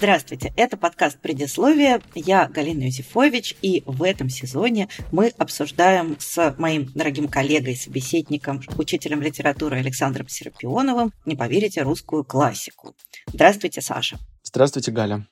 Здравствуйте, это подкаст «Предисловие». Я Галина Юзефович, и в этом сезоне мы обсуждаем с моим дорогим коллегой, собеседником, учителем литературы Александром Серапионовым, не поверите, русскую классику. Здравствуйте, Саша. Здравствуйте, Галя.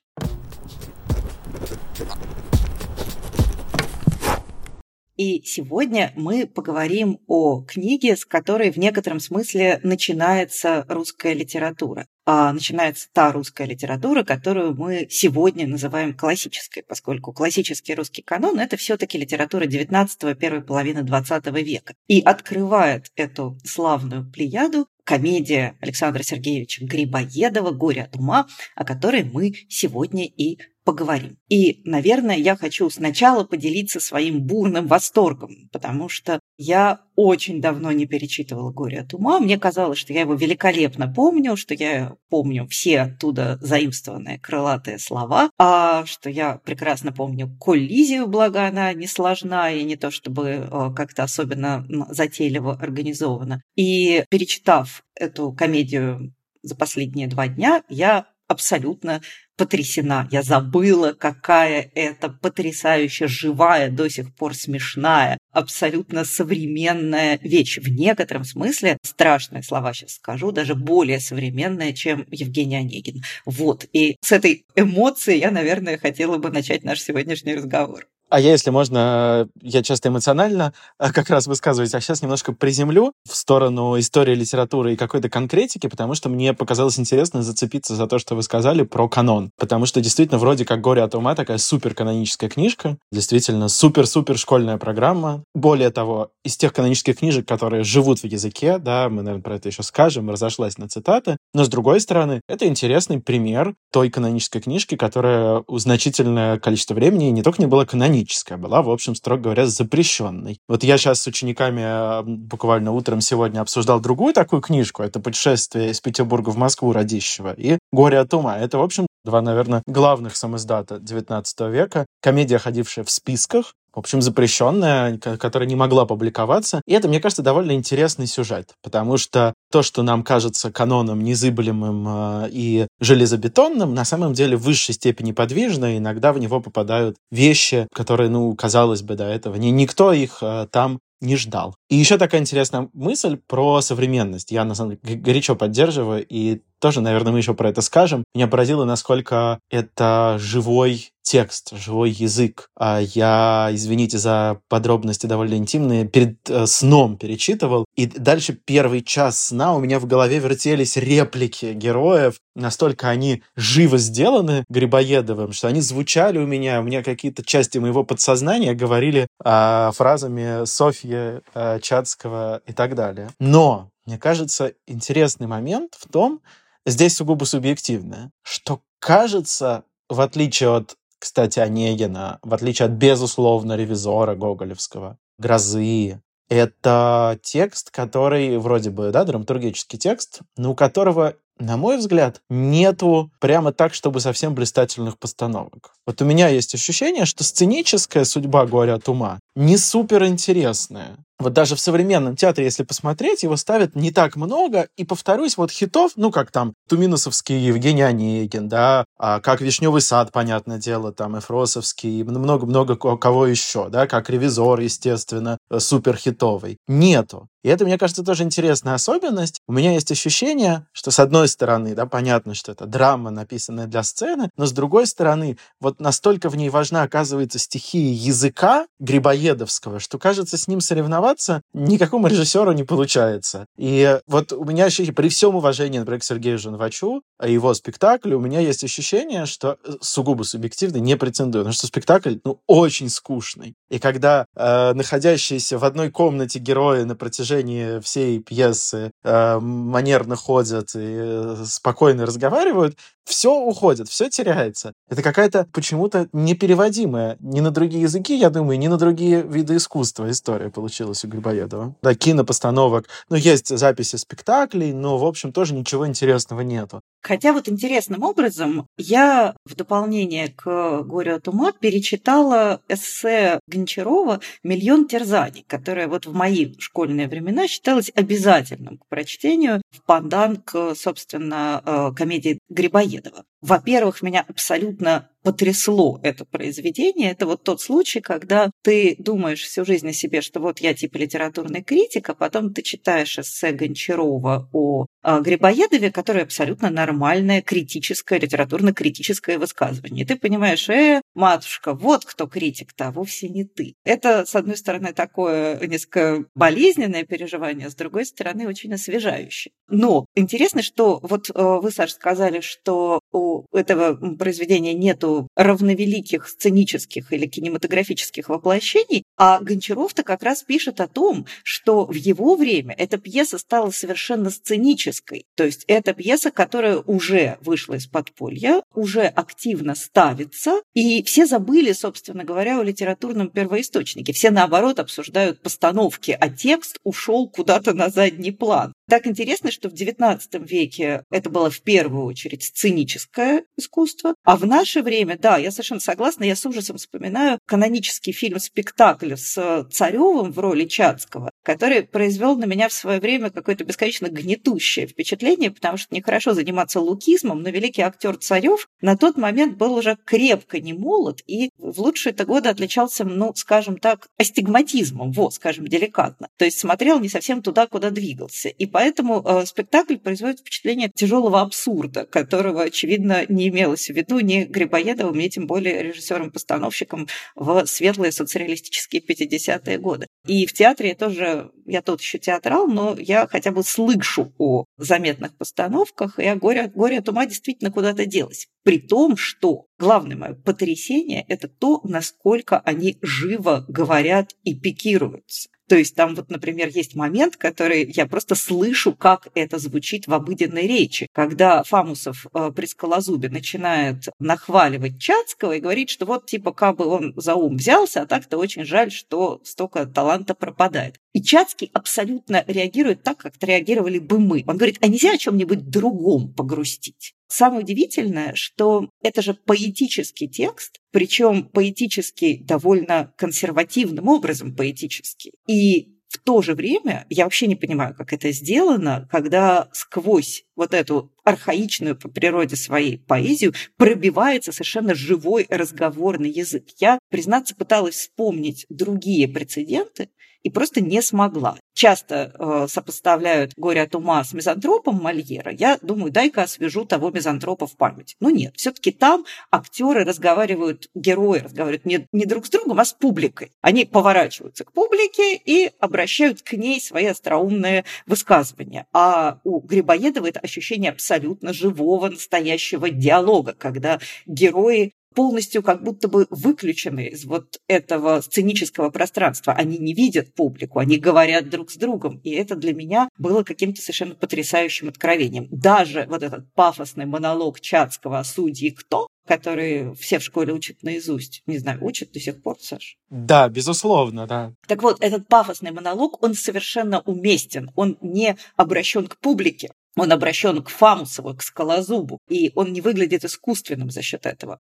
И сегодня мы поговорим о книге, с которой в некотором смысле начинается русская литература. А начинается та русская литература, которую мы сегодня называем классической, поскольку классический русский канон – это все-таки литература XIX, первой половины XX века. И открывает эту славную плеяду комедия Александра Сергеевича Грибоедова «Горе от ума», о которой мы сегодня и поговорим. И, наверное, я хочу сначала поделиться своим бурным восторгом, потому что я очень давно не перечитывала «Горе от ума». Мне казалось, что я его великолепно помню, что я помню все оттуда заимствованные крылатые слова, а что я прекрасно помню коллизию, благо она не сложна и не то чтобы э, как-то особенно затейливо организована. И перечитав эту комедию за последние два дня, я абсолютно потрясена. Я забыла, какая это потрясающе живая, до сих пор смешная, абсолютно современная вещь. В некотором смысле, страшные слова сейчас скажу, даже более современная, чем Евгений Онегин. Вот. И с этой эмоцией я, наверное, хотела бы начать наш сегодняшний разговор. А я, если можно, я часто эмоционально э, как раз высказываюсь, а сейчас немножко приземлю в сторону истории литературы и какой-то конкретики, потому что мне показалось интересно зацепиться за то, что вы сказали про канон. Потому что действительно вроде как «Горе от ума» такая супер каноническая книжка, действительно супер-супер школьная программа. Более того, из тех канонических книжек, которые живут в языке, да, мы, наверное, про это еще скажем, разошлась на цитаты, но с другой стороны, это интересный пример той канонической книжки, которая значительное количество времени не только не была канонической, каноническая, была, в общем, строго говоря, запрещенной. Вот я сейчас с учениками буквально утром сегодня обсуждал другую такую книжку. Это «Путешествие из Петербурга в Москву» Радищева и «Горе от ума». Это, в общем, два, наверное, главных самоиздата XIX века. Комедия, ходившая в списках, в общем, запрещенная, которая не могла публиковаться. И это, мне кажется, довольно интересный сюжет, потому что то, что нам кажется каноном незыблемым э, и железобетонным, на самом деле в высшей степени подвижно, и иногда в него попадают вещи, которые, ну, казалось бы, до этого не никто их э, там не ждал. И еще такая интересная мысль про современность. Я, на самом деле, горячо поддерживаю, и тоже, наверное, мы еще про это скажем. Меня поразило, насколько это живой текст, живой язык. А я, извините за подробности довольно интимные, перед э, сном перечитывал. И дальше первый час сна у меня в голове вертелись реплики героев. Настолько они живо сделаны Грибоедовым, что они звучали у меня, у меня какие-то части моего подсознания говорили э, фразами Софьи э, Чацкого и так далее. Но мне кажется, интересный момент в том, здесь сугубо субъективное, что кажется, в отличие от, кстати, Онегина, в отличие от, безусловно, ревизора Гоголевского, Грозы, это текст, который вроде бы, да, драматургический текст, но у которого на мой взгляд, нету прямо так, чтобы совсем блистательных постановок. Вот у меня есть ощущение, что сценическая судьба «Горя от ума» не супер интересная. Вот даже в современном театре, если посмотреть, его ставят не так много. И повторюсь, вот хитов, ну, как там Туминусовский Евгений Онегин, да, а как Вишневый сад, понятное дело, там Эфросовский, много-много кого еще, да, как Ревизор, естественно, супер хитовый. Нету. И это, мне кажется, тоже интересная особенность. У меня есть ощущение, что с одной стороны, да, понятно, что это драма, написанная для сцены, но с другой стороны, вот настолько в ней важна, оказывается, стихия языка Грибоедовского, что, кажется, с ним соревноваться никакому режиссеру не получается. И вот у меня ощущение, при всем уважении, например, к Сергею Женвачу, его спектаклю, у меня есть ощущение, что э, сугубо субъективно не претендую, потому что спектакль, ну, очень скучный. И когда э, находящиеся в одной комнате герои на протяжении всей пьесы э, манерно ходят и э, спокойно разговаривают, все уходит, все теряется. Это какая-то почему-то непереводимая ни на другие языки, я думаю, ни на другие виды искусства история получилась у Грибоедова. Да, кинопостановок, ну, есть записи спектаклей, но, в общем, тоже ничего интересного нету. Хотя вот интересным образом я в дополнение к «Горю от ума» перечитала эссе Гончарова «Миллион терзаний», которое вот в мои школьные времена считалось обязательным к прочтению в пандан к, собственно, э, комедии Грибоедова. Во-первых, меня абсолютно потрясло это произведение. Это вот тот случай, когда ты думаешь всю жизнь о себе, что вот я типа литературный критик, а потом ты читаешь эссе Гончарова о, о Грибоедове, которое абсолютно нормальное критическое, литературно-критическое высказывание. И ты понимаешь, э, матушка, вот кто критик-то, а вовсе не ты. Это, с одной стороны, такое несколько болезненное переживание, с другой стороны, очень освежающее. Но интересно, что вот э, вы, Саша, сказали, что у этого произведения нету равновеликих сценических или кинематографических воплощений, а Гончаров-то как раз пишет о том, что в его время эта пьеса стала совершенно сценической. То есть это пьеса, которая уже вышла из подполья, уже активно ставится, и все забыли, собственно говоря, о литературном первоисточнике. Все, наоборот, обсуждают постановки, а текст ушел куда-то на задний план. Так интересно, что в XIX веке это было в первую очередь сценическое искусство, а в наше время, да, я совершенно согласна, я с ужасом вспоминаю канонический фильм-спектакль с Царевым в роли Чацкого, который произвел на меня в свое время какое-то бесконечно гнетущее впечатление, потому что нехорошо заниматься лукизмом, но великий актер Царев на тот момент был уже крепко не молод и в лучшие-то годы отличался, ну, скажем так, астигматизмом, вот, скажем, деликатно. То есть смотрел не совсем туда, куда двигался. И поэтому э, спектакль производит впечатление тяжелого абсурда, которого, очевидно, не имелось в виду ни Грибоедовым, ни тем более режиссером-постановщиком в светлые социалистические 50-е годы. И в театре я тоже, я тот еще театрал, но я хотя бы слышу о заметных постановках, и о горе, горе от ума действительно куда-то делось. При том, что главное мое потрясение – это то, насколько они живо говорят и пикируются. То есть там вот, например, есть момент, который я просто слышу, как это звучит в обыденной речи, когда Фамусов э, при скалозубе начинает нахваливать Чацкого и говорит, что вот типа как бы он за ум взялся, а так-то очень жаль, что столько таланта пропадает. И Чацкий абсолютно реагирует так, как реагировали бы мы. Он говорит, а нельзя о чем-нибудь другом погрустить? Самое удивительное, что это же поэтический текст, причем поэтический довольно консервативным образом поэтический. И в то же время я вообще не понимаю, как это сделано, когда сквозь вот эту архаичную по природе своей поэзию пробивается совершенно живой разговорный язык. Я, признаться, пыталась вспомнить другие прецеденты, и просто не смогла. Часто э, сопоставляют «Горе от ума» с мизантропом Мольера. Я думаю, дай-ка освежу того мизантропа в память. Но нет, все-таки там актеры разговаривают, герои разговаривают не, не друг с другом, а с публикой. Они поворачиваются к публике и обращают к ней свои остроумные высказывания. А у Грибоедова это ощущение абсолютно живого, настоящего диалога, когда герои полностью как будто бы выключены из вот этого сценического пространства. Они не видят публику, они говорят друг с другом. И это для меня было каким-то совершенно потрясающим откровением. Даже вот этот пафосный монолог Чацкого о судьи «Кто?», который все в школе учат наизусть. Не знаю, учат до сих пор, Саш? Да, безусловно, да. Так вот, этот пафосный монолог, он совершенно уместен. Он не обращен к публике. Он обращен к Фамусову, к Скалозубу, и он не выглядит искусственным за счет этого.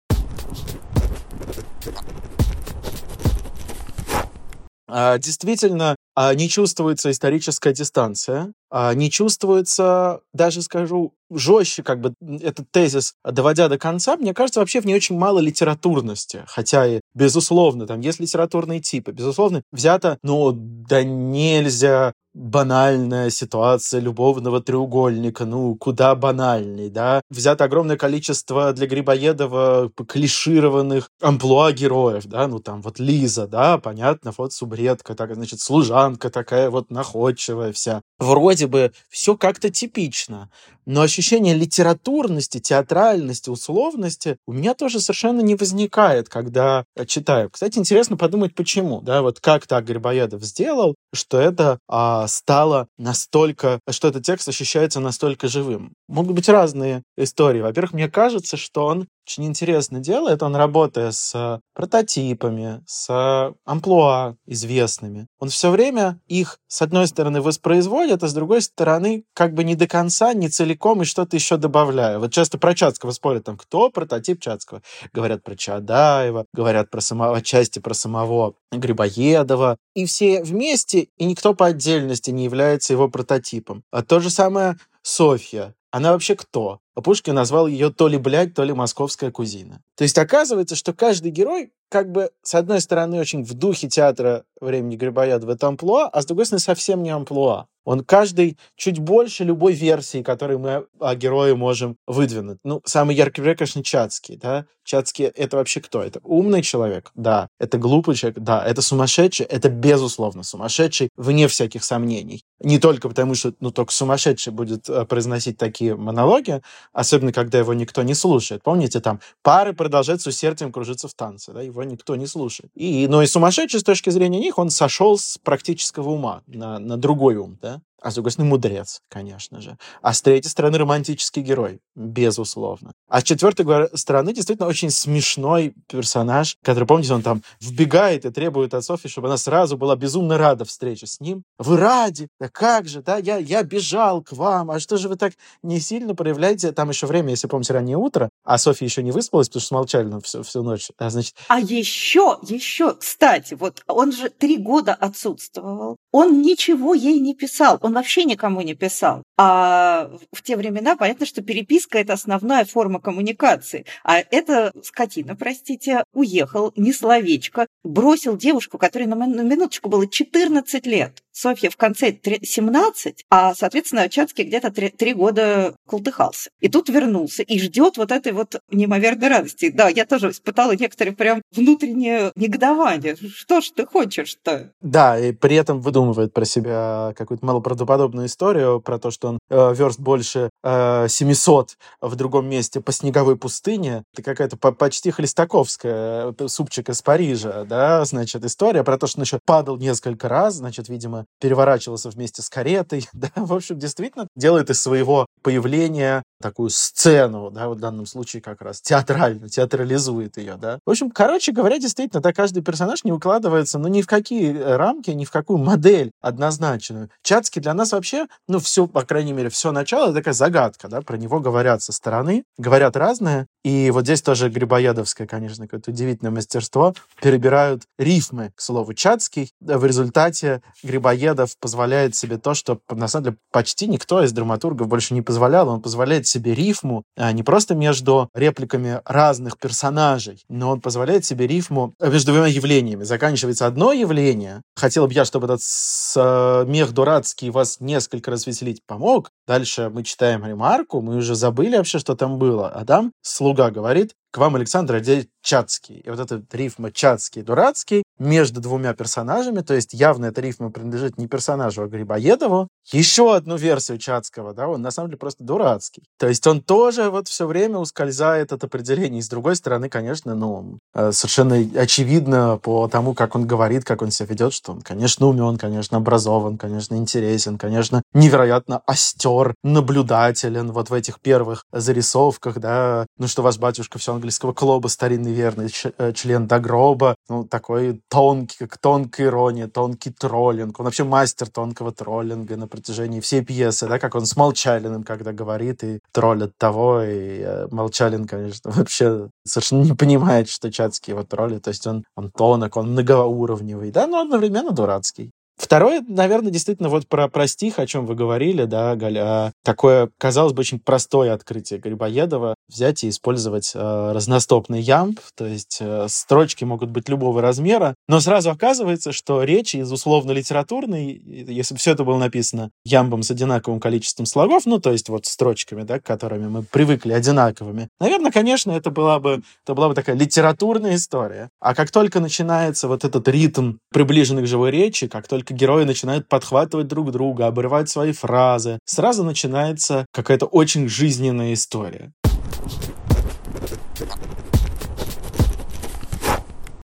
А, действительно, а, не чувствуется историческая дистанция, а, не чувствуется, даже скажу, жестче как бы этот тезис, доводя до конца, мне кажется, вообще в ней очень мало литературности. Хотя и, безусловно, там есть литературные типы. Безусловно, взято, ну, да нельзя банальная ситуация любовного треугольника, ну, куда банальней, да. Взято огромное количество для Грибоедова клишированных амплуа героев, да, ну, там вот Лиза, да, понятно, вот субредка, так, значит, служанка такая вот находчивая вся. Вроде бы все как-то типично, Но ощущение литературности, театральности, условности у меня тоже совершенно не возникает, когда читаю. Кстати, интересно подумать, почему. Да, вот как так Грибоедов сделал, что это а, стало настолько, что этот текст ощущается настолько живым. Могут быть разные истории. Во-первых, мне кажется, что он очень интересно делает. Он, работая с прототипами, с амплуа известными, он все время их, с одной стороны, воспроизводит, а с другой стороны, как бы не до конца, не целиком и что-то еще добавляя. Вот часто про Чацкого спорят, там, кто прототип Чацкого? Говорят про Чадаева, говорят про самого, части про самого Грибоедова. И все вместе, и никто по отдельности не является его прототипом. А то же самое Софья. Она вообще кто? А Пушкин назвал ее то ли блядь, то ли московская кузина. То есть оказывается, что каждый герой как бы, с одной стороны, очень в духе театра времени Грибоедова это амплуа, а с другой стороны, совсем не амплуа. Он каждый чуть больше любой версии, которую мы о герое можем выдвинуть. Ну, самый яркий пример, конечно, Чацкий, да. Чацкий — это вообще кто? Это умный человек? Да. Это глупый человек? Да. Это сумасшедший? Это, безусловно, сумасшедший, вне всяких сомнений. Не только потому, что, ну, только сумасшедший будет э, произносить такие монологи, особенно когда его никто не слушает. Помните, там пары продолжают с усердием кружиться в танце, да, его никто не слушает. И, но и сумасшедший с точки зрения них, он сошел с практического ума на, на другой ум, да а с другой стороны мудрец, конечно же. А с третьей стороны романтический герой, безусловно. А с четвертой стороны действительно очень смешной персонаж, который, помните, он там вбегает и требует от Софьи, чтобы она сразу была безумно рада встрече с ним. Вы ради? Да как же, да, я, я бежал к вам, а что же вы так не сильно проявляете? Там еще время, если помните, раннее утро, а Софья еще не выспалась, потому что молчали на всю, всю ночь. А, значит... а еще, еще, кстати, вот он же три года отсутствовал, он ничего ей не писал, он вообще никому не писал. А в те времена понятно, что переписка – это основная форма коммуникации. А эта скотина, простите, уехал, не словечко, бросил девушку, которой на минуточку было 14 лет. Софья в конце 17, а, соответственно, Чацкий где-то 3, 3 года колтыхался. И тут вернулся и ждет вот этой вот неимоверной радости. Да, я тоже испытала некоторые прям внутреннее негодование. Что ж ты хочешь-то? Да, и при этом выдумывает про себя какую-то малоправдоподобную историю про то, что он э, верст больше э, 700 в другом месте по снеговой пустыне. Это какая-то почти хлестаковская э, супчик из Парижа, да, значит, история про то, что он еще падал несколько раз, значит, видимо, переворачивался вместе с каретой, да, в общем, действительно делает из своего появления такую сцену, да, в данном случае как раз театрально, театрализует ее, да. В общем, короче говоря, действительно, да, каждый персонаж не укладывается, ну, ни в какие э, рамки, ни в какую модель однозначную. Чацкий для нас вообще, ну, все, по крайней мере, все начало, такая загадка, да, про него говорят со стороны, говорят разное, и вот здесь тоже Грибоедовское, конечно, какое-то удивительное мастерство, перебирают рифмы, к слову, Чацкий, в результате Грибоедов позволяет себе то, что, на самом деле, почти никто из драматургов больше не позволял, он позволяет себе рифму а не просто между репликами разных персонажей, но он позволяет себе рифму между двумя явлениями. Заканчивается одно явление. Хотел бы я, чтобы этот смех дурацкий вас несколько развеселить помог. Дальше мы читаем ремарку, мы уже забыли вообще, что там было. А там слуга говорит, к вам, Александр, одеть Чацкий. И вот этот рифма Чацкий, Дурацкий между двумя персонажами, то есть явно эта рифма принадлежит не персонажу, а Грибоедову. Еще одну версию Чацкого, да, он на самом деле просто дурацкий. То есть он тоже вот все время ускользает от определений. С другой стороны, конечно, ну, э, совершенно очевидно по тому, как он говорит, как он себя ведет, что он, конечно, умен, конечно, образован, конечно, интересен, конечно, невероятно остер, наблюдателен вот в этих первых зарисовках, да, ну что ваш батюшка все английского клуба, старинный верный э, член до гроба, ну, такой тонкий, как тонкая ирония, тонкий троллинг. Он вообще мастер тонкого троллинга на протяжении всей пьесы, да, как он с Молчалиным, когда говорит, и троллит того, и э, Молчалин, конечно, вообще совершенно не понимает, что Чацкий его троллит, то есть он, он тонок, он многоуровневый, да, но одновременно дурацкий. Второе, наверное, действительно вот про, про стих, о чем вы говорили, да, Галя. Такое, казалось бы, очень простое открытие Грибоедова. Взять и использовать э, разностопный ямб, то есть э, строчки могут быть любого размера, но сразу оказывается, что речь из условно-литературной, если бы все это было написано ямбом с одинаковым количеством слогов, ну, то есть вот строчками, да, к которыми мы привыкли одинаковыми, наверное, конечно, это была бы, это была бы такая литературная история. А как только начинается вот этот ритм приближенный к живой речи, как только только герои начинают подхватывать друг друга, обрывать свои фразы, сразу начинается какая-то очень жизненная история.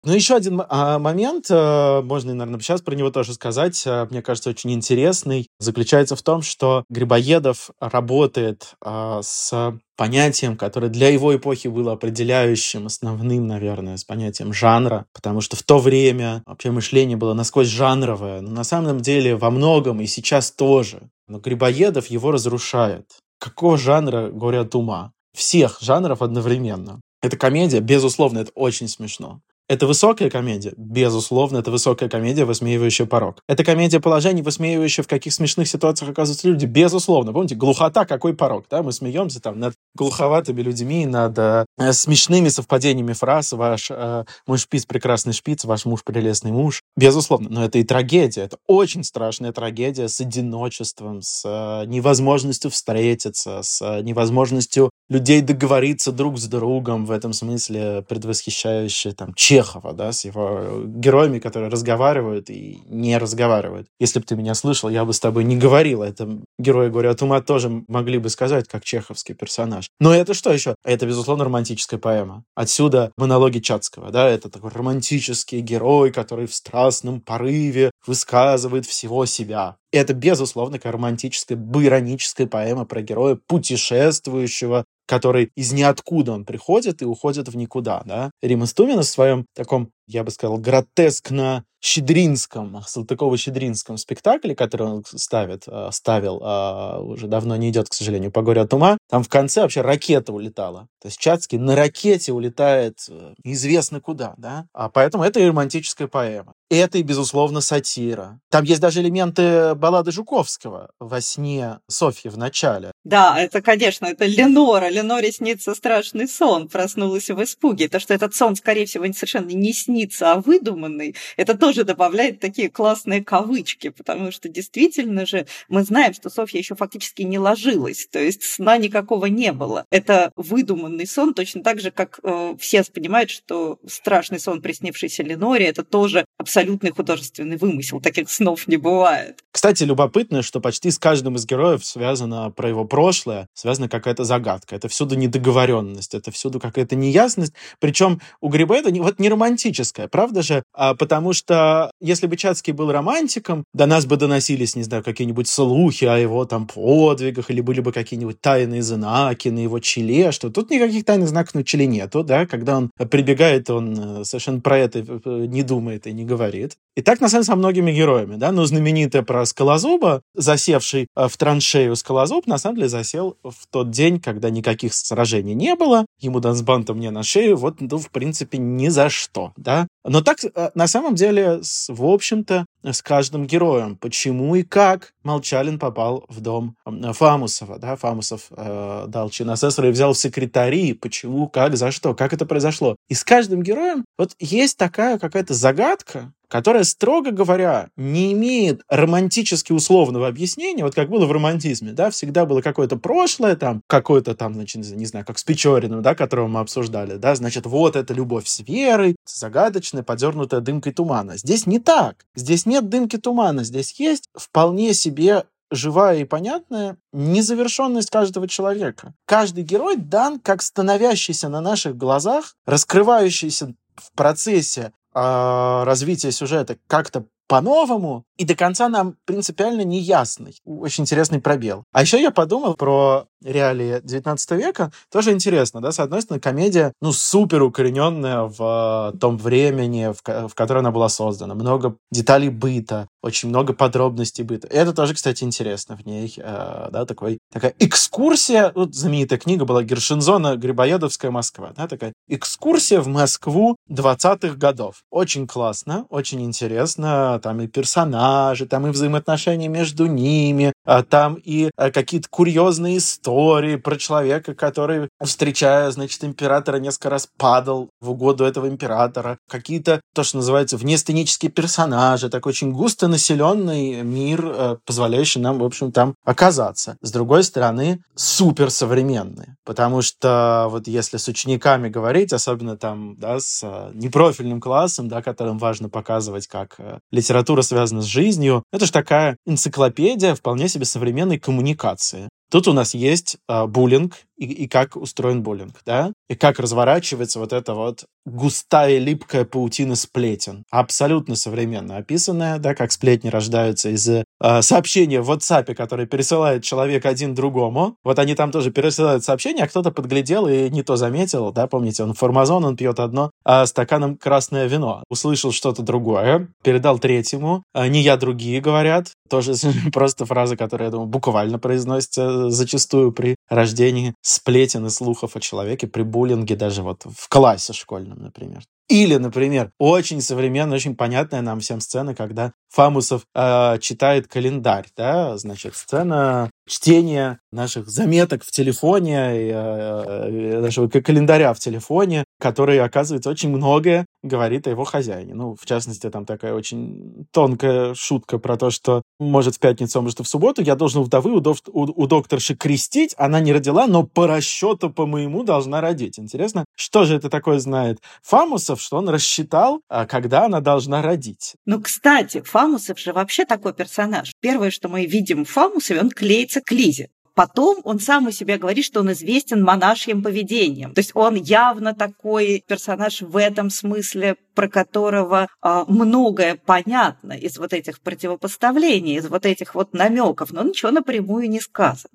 Ну, еще один а, момент, а, можно, наверное, сейчас про него тоже сказать, а, мне кажется, очень интересный, заключается в том, что Грибоедов работает а, с понятием, которое для его эпохи было определяющим, основным, наверное, с понятием жанра, потому что в то время вообще мышление было насквозь жанровое, но на самом деле во многом и сейчас тоже. Но Грибоедов его разрушает. Какого жанра горе от ума? Всех жанров одновременно. Это комедия, безусловно, это очень смешно. Это высокая комедия? Безусловно, это высокая комедия, высмеивающая порог. Это комедия положений, высмеивающая, в каких смешных ситуациях оказываются люди? Безусловно. Помните, глухота, какой порог? Да? Мы смеемся там над глуховатыми людьми, над э, смешными совпадениями фраз. Ваш э, мой шпиц прекрасный шпиц, ваш муж прелестный муж. Безусловно. Но это и трагедия. Это очень страшная трагедия с одиночеством, с э, невозможностью встретиться, с э, невозможностью людей договориться друг с другом, в этом смысле предвосхищающая там Чехова, да, с его героями, которые разговаривают и не разговаривают. Если бы ты меня слышал, я бы с тобой не говорил. Это герои «Горе от ума» тоже могли бы сказать, как чеховский персонаж. Но это что еще? Это, безусловно, романтическая поэма. Отсюда монологи Чацкого, да, это такой романтический герой, который в страстном порыве высказывает всего себя. Это, безусловно, такая романтическая, ироническая поэма про героя, путешествующего который из ниоткуда он приходит и уходит в никуда, да. Рим Истумина в своем таком, я бы сказал, гротескно щедринском, Салтыкова-щедринском спектакле, который он ставит, э, ставил, а, уже давно не идет, к сожалению, по горе от ума, там в конце вообще ракета улетала. То есть Чацкий на ракете улетает э, неизвестно куда, да? А поэтому это и романтическая поэма. Это и, безусловно, сатира. Там есть даже элементы баллады Жуковского во сне Софьи в начале. Да, это, конечно, это Ленора. Леноре снится страшный сон, проснулась в испуге. То, что этот сон, скорее всего, совершенно не снится, а выдуманный, это тоже добавляет такие классные кавычки, потому что действительно же мы знаем, что Софья еще фактически не ложилась, то есть сна никакого не было. Это выдуманный сон, точно так же, как э, все понимают, что страшный сон, приснившийся Леноре, это тоже абсолютный художественный вымысел. Таких снов не бывает. Кстати, любопытно, что почти с каждым из героев связано про его прошлое, связана какая-то загадка. Это всюду недоговоренность, это всюду какая-то неясность. Причем у не, вот не романтическая, правда же? А, потому что если бы Чацкий был романтиком, до нас бы доносились, не знаю, какие-нибудь слухи о его там подвигах, или были бы какие-нибудь тайные знаки на его челе, что тут никаких тайных знаков на челе нету, да, когда он прибегает, он э, совершенно про это э, не думает и не говорит. И так, на самом деле, со многими героями, да, но знаменитая про Скалозуба, засевший э, в траншею Скалозуб, на самом деле засел в тот день, когда никаких сражений не было, ему дан с бантом не на шею, вот, ну, в принципе, ни за что, да. Но так, на самом деле, с, в общем-то, с каждым героем. Почему и как Молчалин попал в дом Фамусова, да, Фамусов э, дал чин асессора и взял в секретари, почему, как, за что, как это произошло. И с каждым героем вот есть такая какая-то загадка, которая, строго говоря, не имеет романтически условного объяснения, вот как было в романтизме, да, всегда было какое-то прошлое, там, какое-то там, значит, не знаю, как с Печориным, да, которого мы обсуждали, да, значит, вот это любовь с верой, загадочная, подернутая дымкой тумана. Здесь не так. Здесь нет дымки тумана, здесь есть вполне себе живая и понятная незавершенность каждого человека. Каждый герой дан как становящийся на наших глазах, раскрывающийся в процессе э, развития сюжета как-то по-новому и до конца нам принципиально не ясный. Очень интересный пробел. А еще я подумал про реалии 19 века. Тоже интересно, да? С одной стороны, комедия, ну, супер укорененная в э, том времени, в, в которое она была создана. Много деталей быта, очень много подробностей быта. И это тоже, кстати, интересно в ней, э, да, такой, такая экскурсия. Вот знаменитая книга была Гершинзона «Грибоедовская Москва», да, такая экскурсия в Москву 20-х годов. Очень классно, очень интересно. Там и персонажи, там и взаимоотношения между ними, а, там и а, какие-то курьезные истории про человека, который, встречая, значит, императора, несколько раз падал в угоду этого императора. Какие-то, то, что называется, внесценические персонажи. Такой очень густо населенный мир, а, позволяющий нам, в общем, там оказаться. С другой стороны, суперсовременные. Потому что вот если с учениками говорить, особенно там, да, с непрофильным классом, да, которым важно показывать, как литература связана с жизнью, это же такая энциклопедия вполне себе современной коммуникации. Тут у нас есть э, буллинг и, и как устроен буллинг, да, и как разворачивается вот эта вот густая липкая паутина сплетен, абсолютно современно описанная, да, как сплетни рождаются из э, сообщения в WhatsApp, которое пересылает человек один другому. Вот они там тоже пересылают сообщение, а кто-то подглядел и не то заметил, да, помните, он формазон, он пьет одно а стаканом красное вино, услышал что-то другое, передал третьему, а не я другие говорят, тоже просто фраза, которая, я думаю, буквально произносится зачастую при рождении сплетен и слухов о человеке, при буллинге даже вот в классе школьном, например. Или, например, очень современная, очень понятная нам всем сцена, когда Фамусов э, читает календарь, да, значит, сцена чтения наших заметок в телефоне, э, э, нашего календаря в телефоне, который, оказывается, очень многое говорит о его хозяине. Ну, в частности, там такая очень тонкая шутка про то, что может в пятницу, а может и в субботу я должен у вдовы, у, дов, у, у докторши крестить, она не родила, но по расчету по моему должна родить. Интересно, что же это такое знает Фамусов, что он рассчитал, а, когда она должна родить? Ну, кстати, Фамусов же вообще такой персонаж. Первое, что мы видим в Фамусове, он клеится к Лизе. Потом он сам у себя говорит, что он известен монашьим поведением. То есть он явно такой персонаж в этом смысле, про которого э, многое понятно из вот этих противопоставлений, из вот этих вот намеков, но ничего напрямую не сказано.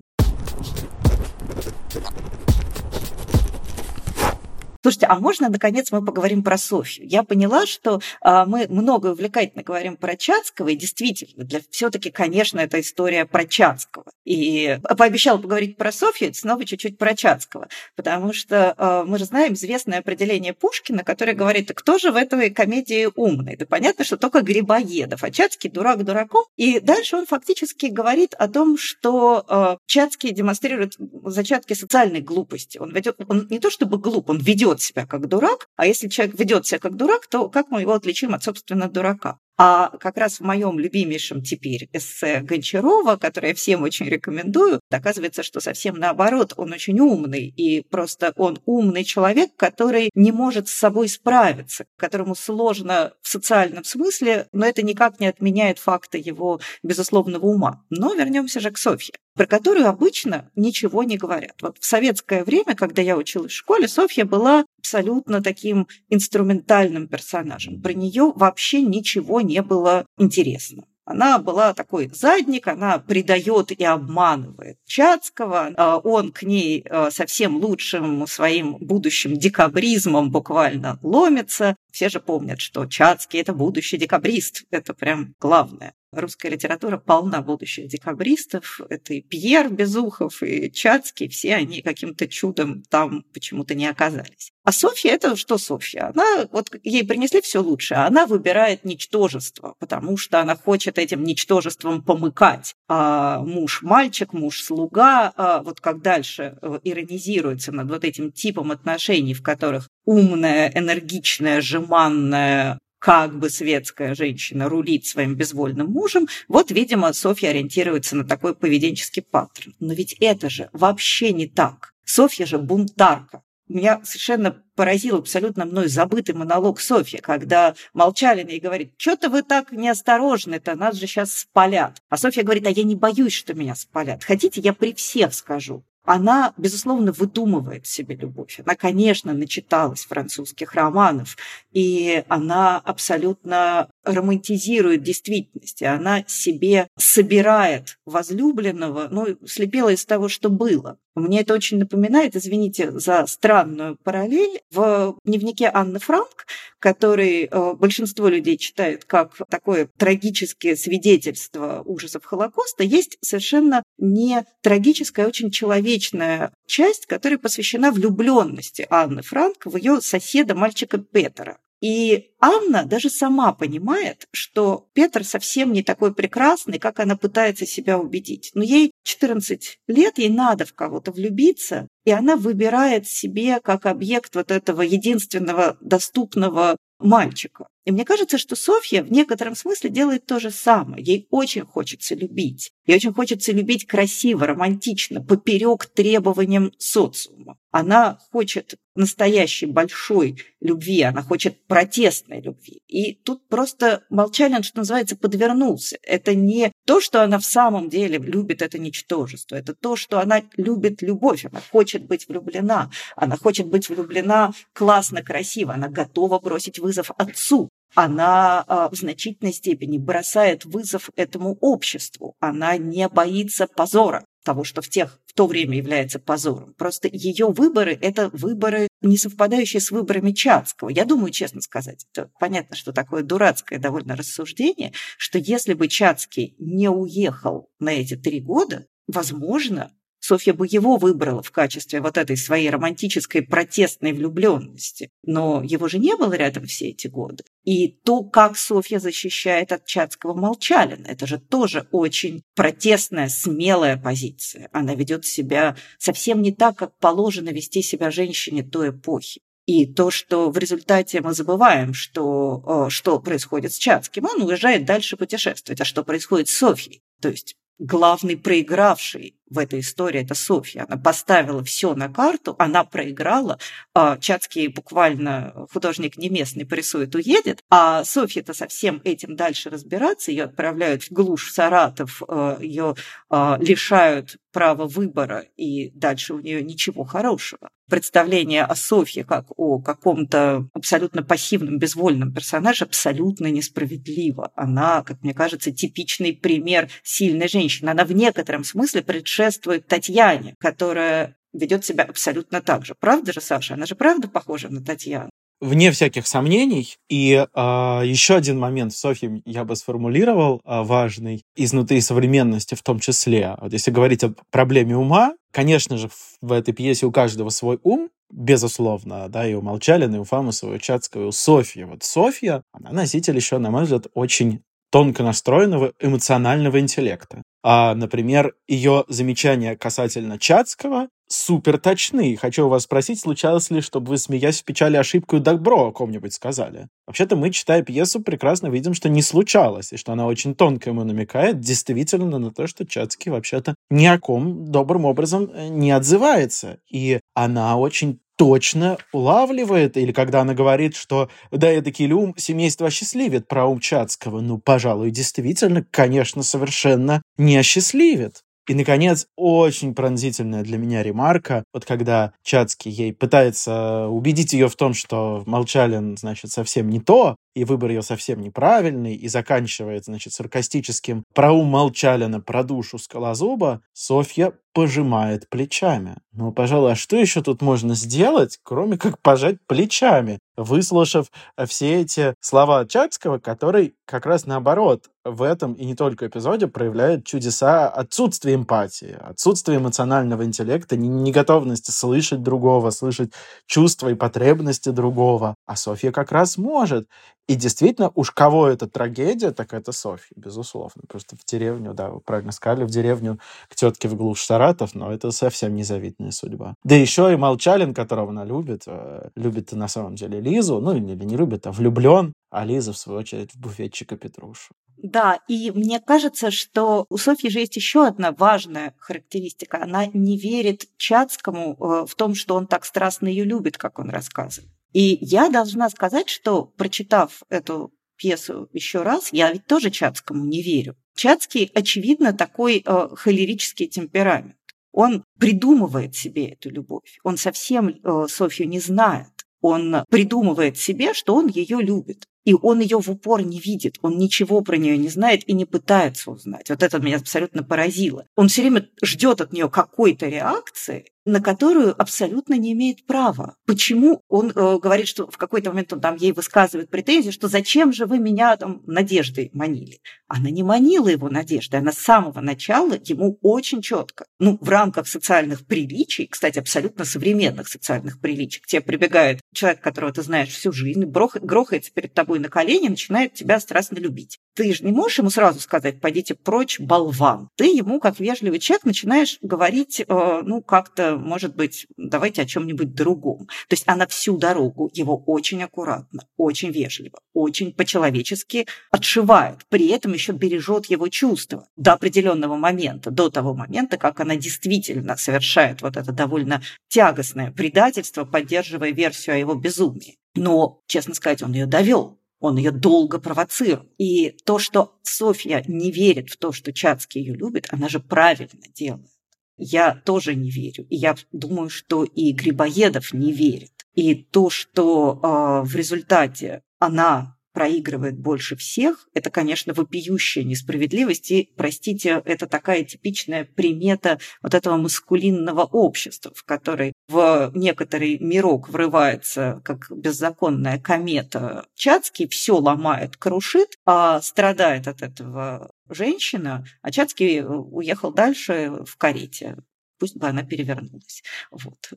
Слушайте, а можно, наконец, мы поговорим про Софью? Я поняла, что а, мы много увлекательно говорим про Чацкого, и действительно, для все-таки, конечно, это история про Чацкого. И пообещала поговорить про Софью, снова чуть-чуть про Чацкого, потому что а, мы же знаем известное определение Пушкина, которое говорит, кто же в этой комедии умный? Да понятно, что только Грибоедов, а Чацкий дурак дураком. И дальше он фактически говорит о том, что а, Чацкий демонстрирует зачатки социальной глупости. Он, ведет, он не то чтобы глуп, он ведет ведет себя как дурак, а если человек ведет себя как дурак, то как мы его отличим от, собственно, дурака? А как раз в моем любимейшем теперь эссе Гончарова, которое я всем очень рекомендую, оказывается, что совсем наоборот, он очень умный, и просто он умный человек, который не может с собой справиться, которому сложно в социальном смысле, но это никак не отменяет факта его безусловного ума. Но вернемся же к Софье про которую обычно ничего не говорят. Вот в советское время, когда я училась в школе, Софья была абсолютно таким инструментальным персонажем. Про нее вообще ничего не было интересно. Она была такой задник, она предает и обманывает Чацкого. А он к ней а, со всем лучшим своим будущим декабризмом буквально ломится. Все же помнят, что Чацкий – это будущий декабрист. Это прям главное. Русская литература полна будущих декабристов. Это и Пьер Безухов, и Чацкий. Все они каким-то чудом там почему-то не оказались. А Софья – это что Софья? Она, вот ей принесли все лучше, а она выбирает ничтожество, потому что она хочет этим ничтожеством помыкать. А муж – мальчик, муж – слуга. А вот как дальше э, иронизируется над вот этим типом отношений, в которых умная, энергичная, жеманная как бы светская женщина рулит своим безвольным мужем, вот, видимо, Софья ориентируется на такой поведенческий паттерн. Но ведь это же вообще не так. Софья же бунтарка. Меня совершенно поразил абсолютно мной забытый монолог Софьи, когда Молчалин ей говорит, что-то вы так неосторожны-то, нас же сейчас спалят. А Софья говорит, а я не боюсь, что меня спалят. Хотите, я при всех скажу она, безусловно, выдумывает себе любовь. Она, конечно, начиталась французских романов, и она абсолютно романтизирует действительность, и она себе собирает возлюбленного, ну, слепила из того, что было. Мне это очень напоминает, извините за странную параллель, в дневнике Анны Франк, который э, большинство людей читает как такое трагическое свидетельство ужасов Холокоста, есть совершенно не трагическая, а очень человечная часть, которая посвящена влюбленности Анны Франк в ее соседа, мальчика Петера. И Анна даже сама понимает, что Петр совсем не такой прекрасный, как она пытается себя убедить. Но ей 14 лет, ей надо в кого-то влюбиться, и она выбирает себе как объект вот этого единственного доступного мальчика. И мне кажется, что Софья в некотором смысле делает то же самое. Ей очень хочется любить. Ей очень хочется любить красиво, романтично, поперек требованиям социума. Она хочет настоящей большой любви, она хочет протестной любви. И тут просто Молчалин, что называется, подвернулся. Это не то, что она в самом деле любит это ничтожество, это то, что она любит любовь, она хочет быть влюблена, она хочет быть влюблена классно, красиво, она готова бросить вызов отцу, она а, в значительной степени бросает вызов этому обществу. Она не боится позора, того, что в, тех, в то время является позором. Просто ее выборы – это выборы, не совпадающие с выборами Чацкого. Я думаю, честно сказать, это понятно, что такое дурацкое довольно рассуждение, что если бы Чацкий не уехал на эти три года, возможно, Софья бы его выбрала в качестве вот этой своей романтической протестной влюбленности. Но его же не было рядом все эти годы. И то, как Софья защищает от Чацкого Молчалина, это же тоже очень протестная, смелая позиция. Она ведет себя совсем не так, как положено вести себя женщине той эпохи. И то, что в результате мы забываем, что, что происходит с Чацким, он уезжает дальше путешествовать. А что происходит с Софьей? То есть главный проигравший в этой истории это Софья. Она поставила все на карту, она проиграла. А Чацкий буквально художник не местный порисует, уедет. А Софья-то со всем этим дальше разбираться. Ее отправляют в глушь в Саратов, э, ее э, лишают права выбора, и дальше у нее ничего хорошего. Представление о Софье как о каком-то абсолютно пассивном, безвольном персонаже абсолютно несправедливо. Она, как мне кажется, типичный пример сильной женщины. Она в некотором смысле предшествует Татьяне, которая ведет себя абсолютно так же. Правда же, Саша? Она же правда похожа на Татьяну? Вне всяких сомнений. И э, еще один момент, Софья, я бы сформулировал э, важный, изнутри современности в том числе. Вот если говорить о проблеме ума, конечно же, в этой пьесе у каждого свой ум, безусловно, да, и у Молчалина, и у Фамусова, и у Чацкого, и у Софьи. Вот Софья, она носитель еще, на мой взгляд, очень тонко настроенного эмоционального интеллекта. А, например, ее замечания касательно Чацкого супер точны. Хочу вас спросить, случалось ли, чтобы вы, смеясь в печали ошибку и добро о ком-нибудь сказали? Вообще-то мы, читая пьесу, прекрасно видим, что не случалось, и что она очень тонко ему намекает действительно на то, что Чацкий вообще-то ни о ком добрым образом э, не отзывается. И она очень точно улавливает, или когда она говорит, что да, это Килюм семейство осчастливит про ум Чацкого, ну, пожалуй, действительно, конечно, совершенно не осчастливит. И, наконец, очень пронзительная для меня ремарка, вот когда Чацкий ей пытается убедить ее в том, что Молчалин, значит, совсем не то, и выбор ее совсем неправильный, и заканчивает, значит, саркастическим «про ум Молчалина, про душу Скалозуба», Софья пожимает плечами. Ну, пожалуй, а что еще тут можно сделать, кроме как пожать плечами, выслушав все эти слова Чацкого, который как раз наоборот в этом и не только эпизоде проявляет чудеса отсутствия эмпатии, отсутствия эмоционального интеллекта, неготовности слышать другого, слышать чувства и потребности другого. А Софья как раз может. И действительно, уж кого это трагедия, так это Софья, безусловно. Просто в деревню, да, вы правильно сказали, в деревню к тетке в глушь Саратов, но это совсем незавидная судьба. Да еще и Молчалин, которого она любит, э, любит на самом деле Лизу, ну или не любит, а влюблен, а Лиза, в свою очередь, в буфетчика Петрушу. Да, и мне кажется, что у Софьи же есть еще одна важная характеристика. Она не верит Чацкому э, в том, что он так страстно ее любит, как он рассказывает. И я должна сказать, что, прочитав эту пьесу еще раз, я ведь тоже Чацкому не верю. Чацкий, очевидно, такой э, холерический темперамент. Он придумывает себе эту любовь. Он совсем э, Софью не знает. Он придумывает себе, что он ее любит. И он ее в упор не видит, он ничего про нее не знает и не пытается узнать. Вот это меня абсолютно поразило. Он все время ждет от нее какой-то реакции, на которую абсолютно не имеет права. Почему он э, говорит, что в какой-то момент он там ей высказывает претензии, что зачем же вы меня там надеждой манили? Она не манила его надеждой, она с самого начала ему очень четко, ну, в рамках социальных приличий, кстати, абсолютно современных социальных приличий, к тебе прибегает человек, которого ты знаешь всю жизнь, грохается перед тобой на колени, начинает тебя страстно любить. Ты же не можешь ему сразу сказать, пойдите прочь, болван. Ты ему, как вежливый человек, начинаешь говорить, э, ну, как-то, может быть, давайте о чем-нибудь другом. То есть она всю дорогу его очень аккуратно, очень вежливо, очень по-человечески отшивает. При этом еще бережет его чувства до определенного момента, до того момента, как она действительно совершает вот это довольно тягостное предательство, поддерживая версию о его безумии. Но, честно сказать, он ее довел он ее долго провоцирует. И то, что Софья не верит в то, что Чацкий ее любит, она же правильно делает. Я тоже не верю. И я думаю, что и Грибоедов не верит. И то, что э, в результате она проигрывает больше всех, это, конечно, вопиющая несправедливость. И, простите, это такая типичная примета вот этого маскулинного общества, в которой в некоторый мирок врывается, как беззаконная комета Чацкий, все ломает, крушит, а страдает от этого женщина, а Чацкий уехал дальше в карете. Пусть бы она перевернулась. Вот.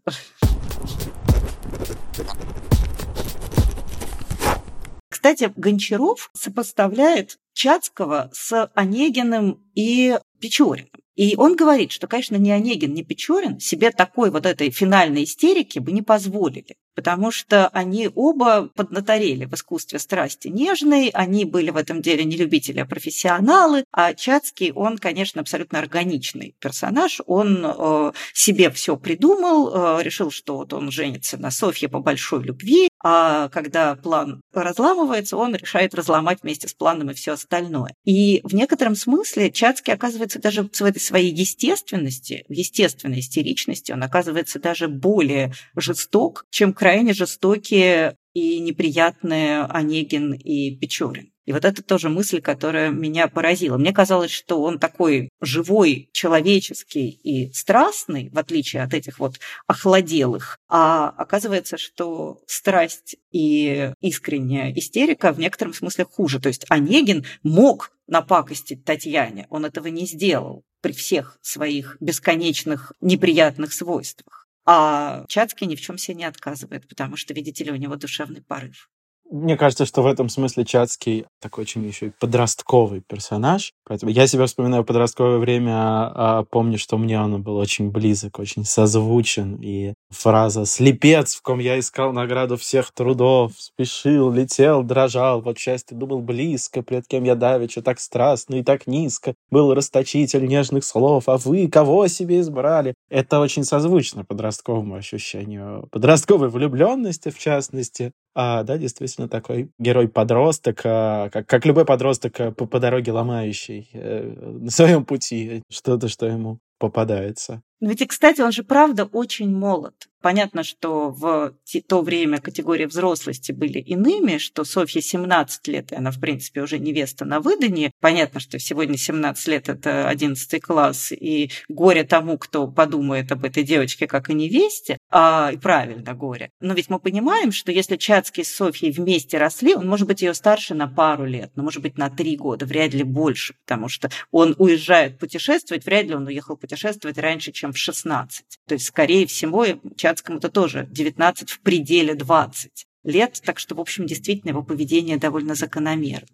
Кстати, Гончаров сопоставляет Чацкого с Онегиным и Печориным. И он говорит, что, конечно, ни Онегин, ни Печорин себе такой вот этой финальной истерики бы не позволили, потому что они оба поднаторели в искусстве страсти нежной, они были в этом деле не любители, а профессионалы, а Чацкий, он, конечно, абсолютно органичный персонаж, он э, себе все придумал, э, решил, что вот он женится на Софье по большой любви, а когда план разламывается, он решает разломать вместе с планом и все остальное. И в некотором смысле Чацкий оказывается даже в этой своей естественности, в естественной истеричности, он оказывается даже более жесток, чем крайне жестокие и неприятные Онегин и Печорин. И вот это тоже мысль, которая меня поразила. Мне казалось, что он такой живой, человеческий и страстный, в отличие от этих вот охладелых. А оказывается, что страсть и искренняя истерика в некотором смысле хуже. То есть Онегин мог напакостить Татьяне, он этого не сделал при всех своих бесконечных неприятных свойствах. А Чацкий ни в чем себе не отказывает, потому что, видите ли, у него душевный порыв. Мне кажется, что в этом смысле Чацкий такой очень еще и подростковый персонаж. Поэтому я себя вспоминаю подростковое время, а, помню, что мне он был очень близок, очень созвучен. И фраза «слепец, в ком я искал награду всех трудов, спешил, летел, дрожал, вот счастье думал близко, пред кем я давеча так страстно и так низко, был расточитель нежных слов, а вы кого себе избрали?» Это очень созвучно подростковому ощущению подростковой влюбленности, в частности, а, да, действительно такой герой-подросток, а, как, как любой подросток а, по, по дороге ломающий э, на своем пути что-то, что ему попадается. Ведь, кстати, он же правда очень молод. Понятно, что в то время категории взрослости были иными, что Софье 17 лет, и она, в принципе, уже невеста на выдании. Понятно, что сегодня 17 лет – это 11 класс, и горе тому, кто подумает об этой девочке как о невесте, а, и правильно, горе. Но ведь мы понимаем, что если Чацкий с Софьей вместе росли, он может быть ее старше на пару лет, но может быть на три года, вряд ли больше, потому что он уезжает путешествовать, вряд ли он уехал путешествовать раньше, чем в 16. То есть, скорее всего, Чацкому это тоже 19 в пределе 20 лет, так что, в общем, действительно его поведение довольно закономерно.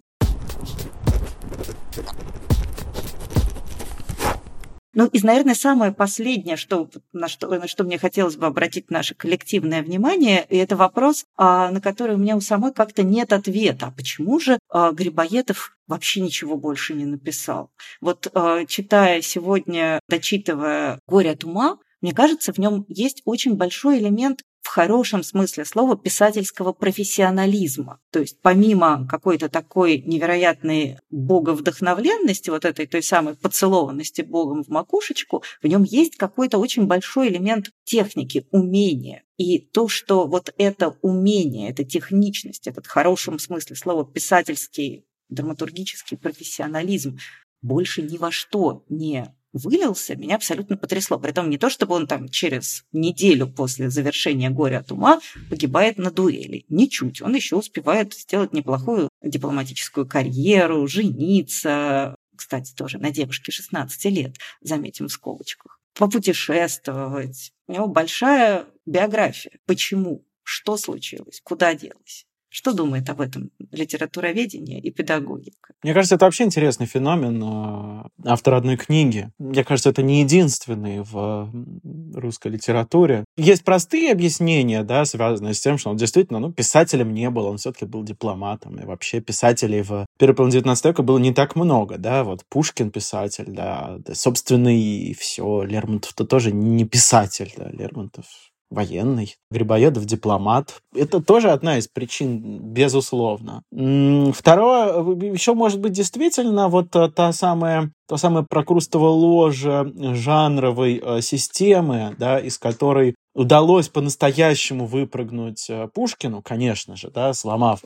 Ну, и, наверное, самое последнее, что, на, что, на что мне хотелось бы обратить наше коллективное внимание, и это вопрос, а, на который у меня у самой как-то нет ответа. А почему же а, Грибоедов вообще ничего больше не написал? Вот а, читая сегодня, дочитывая «Горе от ума», мне кажется, в нем есть очень большой элемент в хорошем смысле слова писательского профессионализма. То есть помимо какой-то такой невероятной боговдохновленности, вот этой той самой поцелованности Богом в макушечку, в нем есть какой-то очень большой элемент техники, умения. И то, что вот это умение, эта техничность, этот в хорошем смысле слова писательский, драматургический профессионализм больше ни во что не вылился, меня абсолютно потрясло. Притом не то, чтобы он там через неделю после завершения «Горя от ума» погибает на дуэли. Ничуть. Он еще успевает сделать неплохую дипломатическую карьеру, жениться, кстати, тоже на девушке 16 лет, заметим в скобочках, попутешествовать. У него большая биография. Почему? Что случилось? Куда делось? Что думает об этом литературоведение и педагогика? Мне кажется, это вообще интересный феномен а, автора одной книги. Мне кажется, это не единственный в русской литературе. Есть простые объяснения, да, связанные с тем, что он действительно, ну, писателем не был, он все-таки был дипломатом. И вообще писателей в первой половине 19 века было не так много, да, вот Пушкин писатель, да, да собственно, и все. Лермонтов-то тоже не писатель, да, Лермонтов военный, Грибоедов дипломат. Это тоже одна из причин, безусловно. Второе, еще может быть действительно вот э, та самая, то самое прокрустово ложе жанровой э, системы, да, из которой удалось по-настоящему выпрыгнуть э, Пушкину, конечно же, да, сломав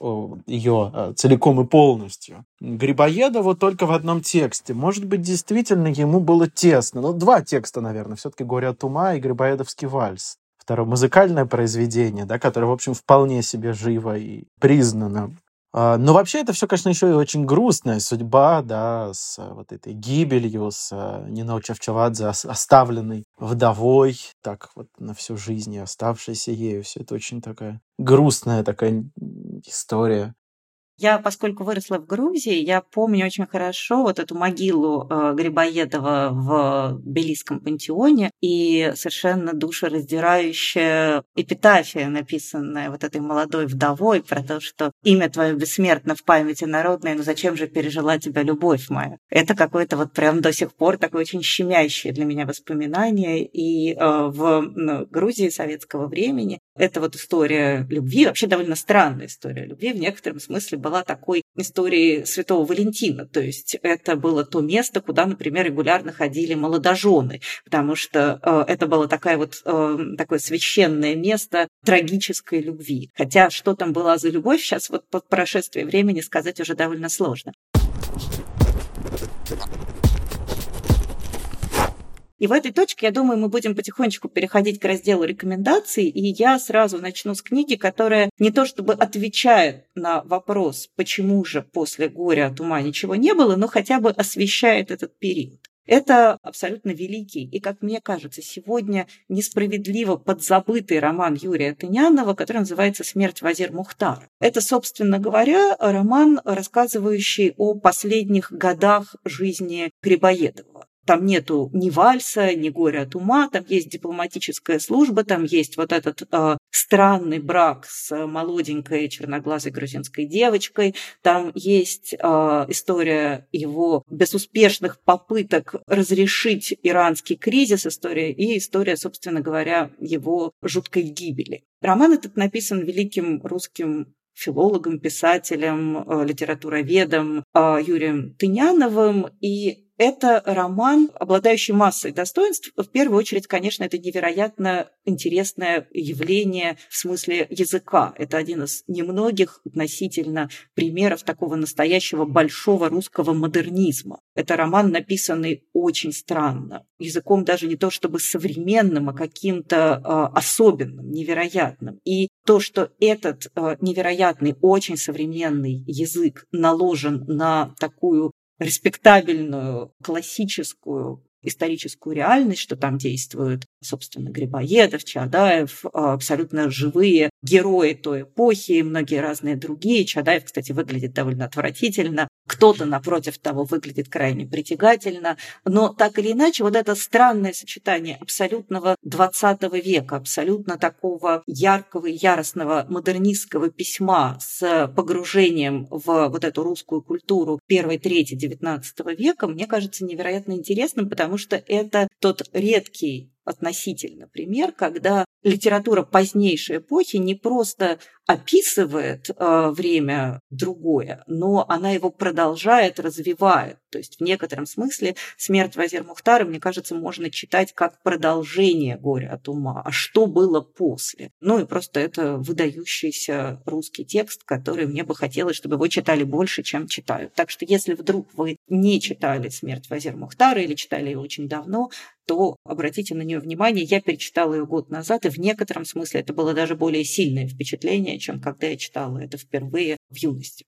ее целиком и полностью. Грибоедову только в одном тексте. Может быть, действительно ему было тесно. Ну, два текста, наверное, все-таки «Горе от ума» и «Грибоедовский вальс» второе музыкальное произведение, да, которое, в общем, вполне себе живо и признано. А, но вообще это все, конечно, еще и очень грустная судьба, да, с вот этой гибелью, с а, Нино Чавчавадзе, оставленной вдовой, так вот на всю жизнь и оставшейся ею. Все это очень такая грустная такая история. Я, поскольку выросла в Грузии, я помню очень хорошо вот эту могилу э, Грибоедова в Белийском пантеоне и совершенно душераздирающая эпитафия, написанная вот этой молодой вдовой про то, что имя твое бессмертно в памяти народной, но зачем же пережила тебя любовь моя? Это какое-то вот прям до сих пор такое очень щемящее для меня воспоминание. И э, в Грузии советского времени эта вот история любви, вообще довольно странная история любви, в некотором смысле была такой историей Святого Валентина. То есть это было то место, куда, например, регулярно ходили молодожены, потому что э, это было такая вот, э, такое священное место трагической любви. Хотя что там была за любовь, сейчас вот по прошествии времени сказать уже довольно сложно. И в этой точке, я думаю, мы будем потихонечку переходить к разделу рекомендаций, и я сразу начну с книги, которая не то чтобы отвечает на вопрос, почему же после горя от ума ничего не было, но хотя бы освещает этот период. Это абсолютно великий и, как мне кажется, сегодня несправедливо подзабытый роман Юрия Тынянова, который называется «Смерть Вазир Мухтар». Это, собственно говоря, роман, рассказывающий о последних годах жизни Грибоедова. Там нету ни вальса, ни горя от ума, там есть дипломатическая служба, там есть вот этот э, странный брак с молоденькой черноглазой грузинской девочкой, там есть э, история его безуспешных попыток разрешить иранский кризис, история и история, собственно говоря, его жуткой гибели. Роман этот написан великим русским филологом, писателем, э, литературоведом Юрием Тыняновым, и это роман, обладающий массой достоинств. В первую очередь, конечно, это невероятно интересное явление в смысле языка. Это один из немногих относительно примеров такого настоящего большого русского модернизма. Это роман, написанный очень странно, языком даже не то чтобы современным, а каким-то э, особенным, невероятным. И то, что этот э, невероятный, очень современный язык наложен на такую респектабельную классическую историческую реальность, что там действуют, собственно, Грибоедов, Чадаев, а, абсолютно живые герои той эпохи, многие разные другие. Чадаев, кстати, выглядит довольно отвратительно. Кто-то, напротив того, выглядит крайне притягательно. Но так или иначе, вот это странное сочетание абсолютного 20 века, абсолютно такого яркого и яростного модернистского письма с погружением в вот эту русскую культуру первой трети XIX века, мне кажется невероятно интересным, потому что это тот редкий относительно пример, когда литература позднейшей эпохи не просто описывает э, время другое, но она его продолжает, развивает. То есть в некотором смысле «Смерть Вазир Мухтара», мне кажется, можно читать как продолжение «Горя от ума». А что было после? Ну и просто это выдающийся русский текст, который мне бы хотелось, чтобы его читали больше, чем читают. Так что если вдруг вы не читали «Смерть Вазир Мухтара» или читали ее очень давно, то обратите на нее внимание. Я перечитала ее год назад, и в некотором смысле это было даже более сильное впечатление, чем когда я читала это впервые в юности.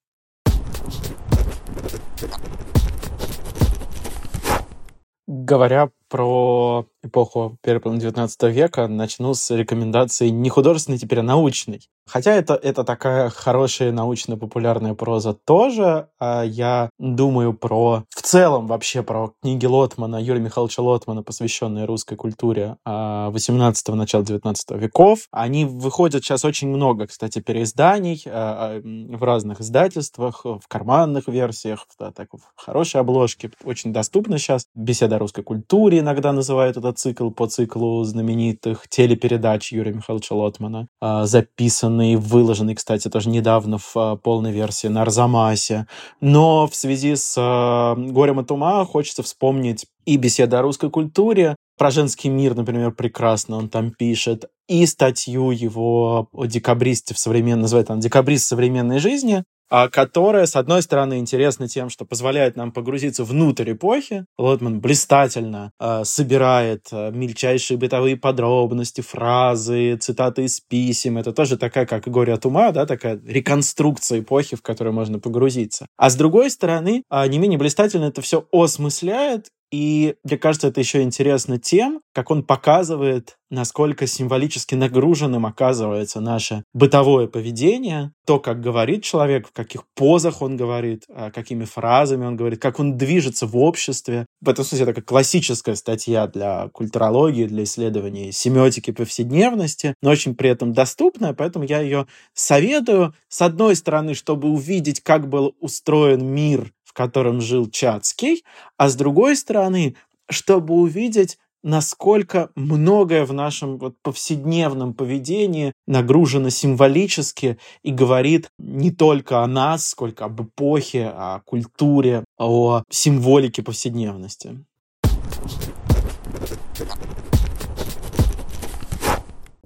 Говоря про эпоху первой половины XIX века, начну с рекомендации не художественной, теперь а научной. Хотя это, это такая хорошая научно-популярная проза тоже, а я думаю про, в целом вообще про книги Лотмана, Юрия Михайловича Лотмана, посвященные русской культуре 18-го, начала 19 веков. Они выходят сейчас очень много, кстати, переизданий а, а, в разных издательствах, в карманных версиях, да, так, в хорошей обложке. Очень доступно сейчас. Беседа о русской культуре иногда называют этот цикл по циклу знаменитых телепередач Юрия Михайловича Лотмана, а, записанный, выложенный, кстати, тоже недавно в а, полной версии на Арзамасе. Но в связи с а, «Горем от ума» хочется вспомнить и беседа о русской культуре, про женский мир, например, прекрасно он там пишет, и статью его декабристе в современной, называет он «Декабрист современной жизни», которая, с одной стороны, интересна тем, что позволяет нам погрузиться внутрь эпохи. Лотман блистательно э, собирает э, мельчайшие бытовые подробности, фразы, цитаты из писем. Это тоже такая, как горе от ума, да, такая реконструкция эпохи, в которую можно погрузиться. А с другой стороны, э, не менее блистательно это все осмысляет и мне кажется, это еще интересно тем, как он показывает, насколько символически нагруженным оказывается наше бытовое поведение, то, как говорит человек, в каких позах он говорит, а, какими фразами он говорит, как он движется в обществе. В этом смысле это как классическая статья для культурологии, для исследований семиотики повседневности, но очень при этом доступная, поэтому я ее советую, с одной стороны, чтобы увидеть, как был устроен мир котором жил Чацкий, а с другой стороны, чтобы увидеть, насколько многое в нашем вот повседневном поведении нагружено символически и говорит не только о нас, сколько об эпохе, о культуре, о символике повседневности.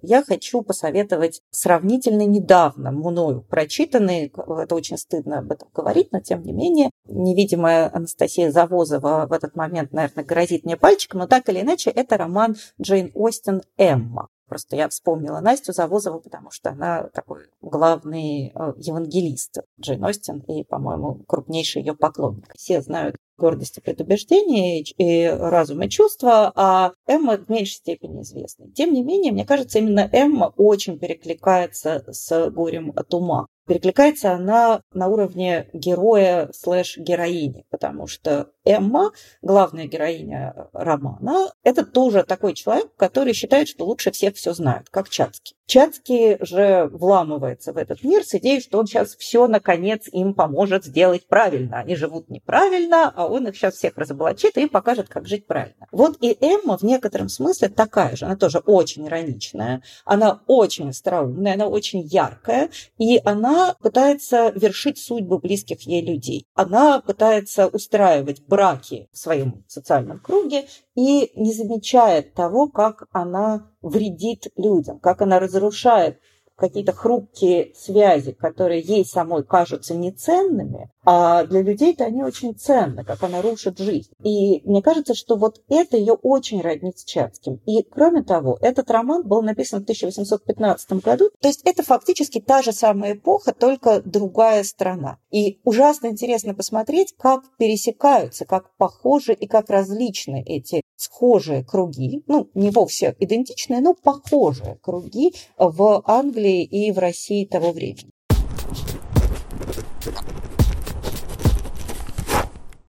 Я хочу посоветовать сравнительно недавно мною прочитанный, это очень стыдно об этом говорить, но тем не менее, невидимая Анастасия Завозова в этот момент, наверное, грозит мне пальчиком, но так или иначе, это роман Джейн Остин «Эмма». Просто я вспомнила Настю Завозову, потому что она такой главный э, евангелист Джейн Остин и, по-моему, крупнейший ее поклонник. Все знают гордость и предубеждение, и разум и чувства, а Эмма в меньшей степени известна. Тем не менее, мне кажется, именно Эмма очень перекликается с горем от ума перекликается она на уровне героя слэш-героини, потому что Эмма, главная героиня романа, это тоже такой человек, который считает, что лучше всех все знает, как Чацкий. Чацкий же вламывается в этот мир с идеей, что он сейчас все, наконец, им поможет сделать правильно. Они живут неправильно, а он их сейчас всех разоблачит и им покажет, как жить правильно. Вот и Эмма в некотором смысле такая же. Она тоже очень ироничная, она очень остроумная, она очень яркая, и она пытается вершить судьбы близких ей людей. Она пытается устраивать браки в своем социальном круге и не замечает того, как она вредит людям, как она разрушает какие-то хрупкие связи, которые ей самой кажутся неценными, а для людей-то они очень ценны, как она рушит жизнь. И мне кажется, что вот это ее очень роднит с Чацким. И кроме того, этот роман был написан в 1815 году, то есть это фактически та же самая эпоха, только другая страна. И ужасно интересно посмотреть, как пересекаются, как похожи и как различны эти схожие круги, ну, не вовсе идентичные, но похожие круги в Англии и в России того времени.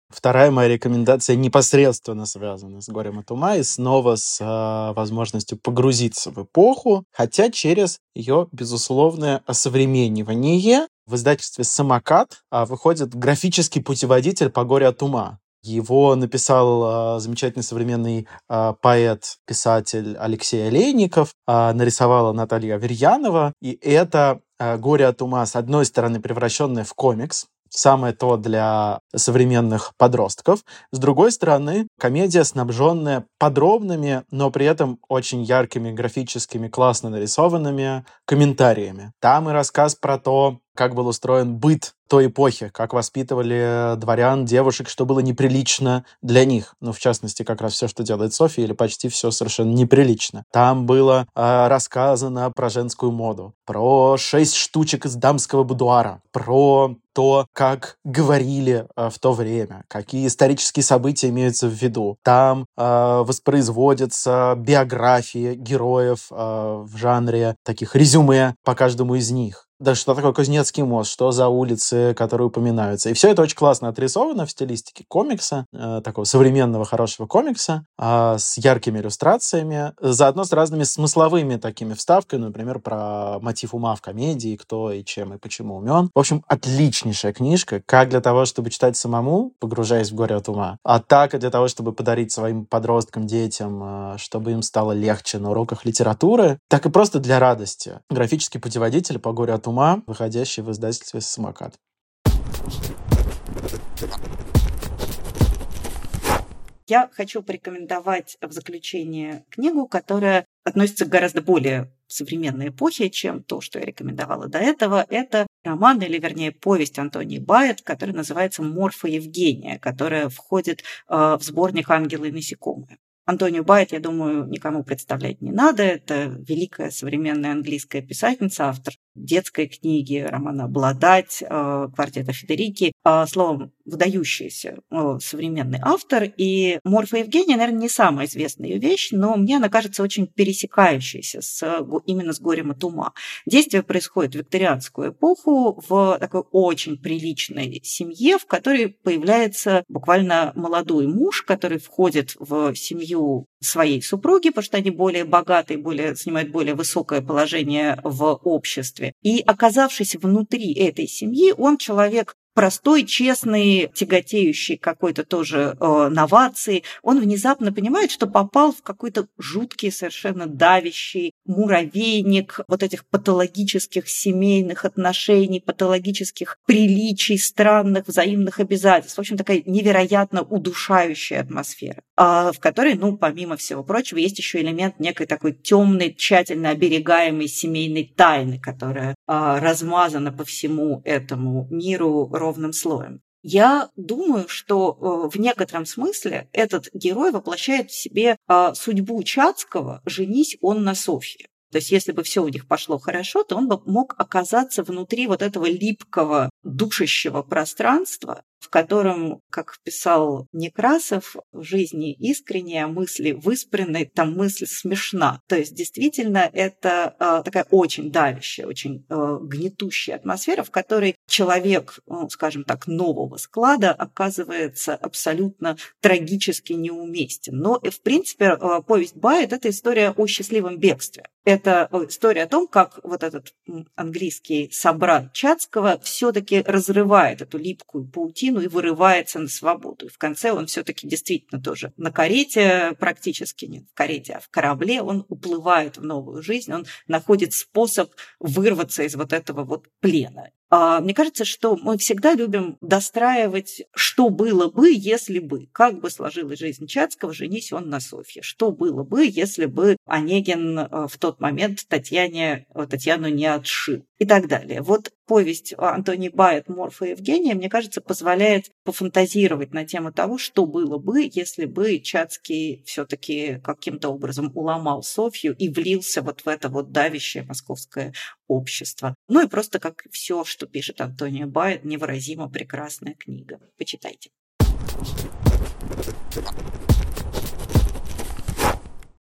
Вторая моя рекомендация непосредственно связана с горем от ума и снова с э, возможностью погрузиться в эпоху, хотя через ее безусловное осовременивание. В издательстве «Самокат» а, выходит графический путеводитель по горе от ума. Его написал э, замечательный современный э, поэт, писатель Алексей Олейников, э, нарисовала Наталья Аверьянова, и это «Горе от ума» с одной стороны превращенное в комикс, самое то для современных подростков. С другой стороны, комедия, снабженная подробными, но при этом очень яркими, графическими, классно нарисованными комментариями. Там и рассказ про то, как был устроен быт той эпохи, как воспитывали дворян, девушек, что было неприлично для них. Ну, в частности, как раз все, что делает София, или почти все совершенно неприлично. Там было э, рассказано про женскую моду, про шесть штучек из дамского будуара, про то, как говорили в то время, какие исторические события имеются в виду. Там э, воспроизводятся биографии героев э, в жанре таких резюме по каждому из них да, что такое Кузнецкий мост, что за улицы, которые упоминаются. И все это очень классно отрисовано в стилистике комикса, э, такого современного хорошего комикса, э, с яркими иллюстрациями, заодно с разными смысловыми такими вставками, например, про мотив ума в комедии, кто и чем и почему умен. В общем, отличнейшая книжка, как для того, чтобы читать самому, погружаясь в горе от ума, а так и для того, чтобы подарить своим подросткам, детям, э, чтобы им стало легче на уроках литературы, так и просто для радости. Графический путеводитель по горе от ума, выходящий в издательстве «Самокат». Я хочу порекомендовать в заключение книгу, которая относится к гораздо более современной эпохе, чем то, что я рекомендовала до этого. Это роман, или вернее повесть Антонии Байет, который называется «Морфа Евгения», которая входит э, в сборник «Ангелы и насекомые». Антонию Байт, я думаю, никому представлять не надо. Это великая современная английская писательница, автор детской книги, романа «Обладать», э, квартета Федерики. Э, словом, выдающийся э, современный автор. И Морфа Евгения, наверное, не самая известная ее вещь, но мне она кажется очень пересекающейся с, именно с «Горем от ума». Действие происходит в викторианскую эпоху в такой очень приличной семье, в которой появляется буквально молодой муж, который входит в семью своей супруги, потому что они более богатые, более, занимают более высокое положение в обществе. И оказавшись внутри этой семьи, он человек простой, честный, тяготеющий какой-то тоже э, новации, он внезапно понимает, что попал в какой-то жуткий, совершенно давящий муравейник вот этих патологических семейных отношений, патологических приличий, странных взаимных обязательств. В общем, такая невероятно удушающая атмосфера, э, в которой, ну, помимо всего прочего, есть еще элемент некой такой темной, тщательно оберегаемой семейной тайны, которая э, размазана по всему этому миру ровным слоем. Я думаю, что э, в некотором смысле этот герой воплощает в себе а, судьбу Чацкого «Женись он на Софье». То есть если бы все у них пошло хорошо, то он бы мог оказаться внутри вот этого липкого, душащего пространства, в котором, как писал Некрасов, в жизни искренняя, мысли выспренные, там мысль смешна. То есть действительно это э, такая очень давящая, очень э, гнетущая атмосфера, в которой человек, ну, скажем так, нового склада оказывается абсолютно трагически неуместен. Но, в принципе, э, повесть Байет – это история о счастливом бегстве. Это история о том, как вот этот английский собрат Чацкого все-таки разрывает эту липкую паутину и вырывается на свободу. И в конце он все-таки действительно тоже на карете, практически не в карете, а в корабле, он уплывает в новую жизнь, он находит способ вырваться из вот этого вот плена. А, мне кажется, что мы всегда любим достраивать, что было бы, если бы, как бы сложилась жизнь Чацкого, женись он на Софье, что было бы, если бы Онегин э, в тот момент Татьяне, э, Татьяну не отшил? И так далее. Вот повесть Антони Байет «Морфа и Евгения», мне кажется, позволяет пофантазировать на тему того, что было бы, если бы Чацкий все-таки каким-то образом уломал Софью и влился вот в это вот давящее московское общество. Ну и просто как все, что пишет Антония Байет, невыразимо прекрасная книга. Почитайте.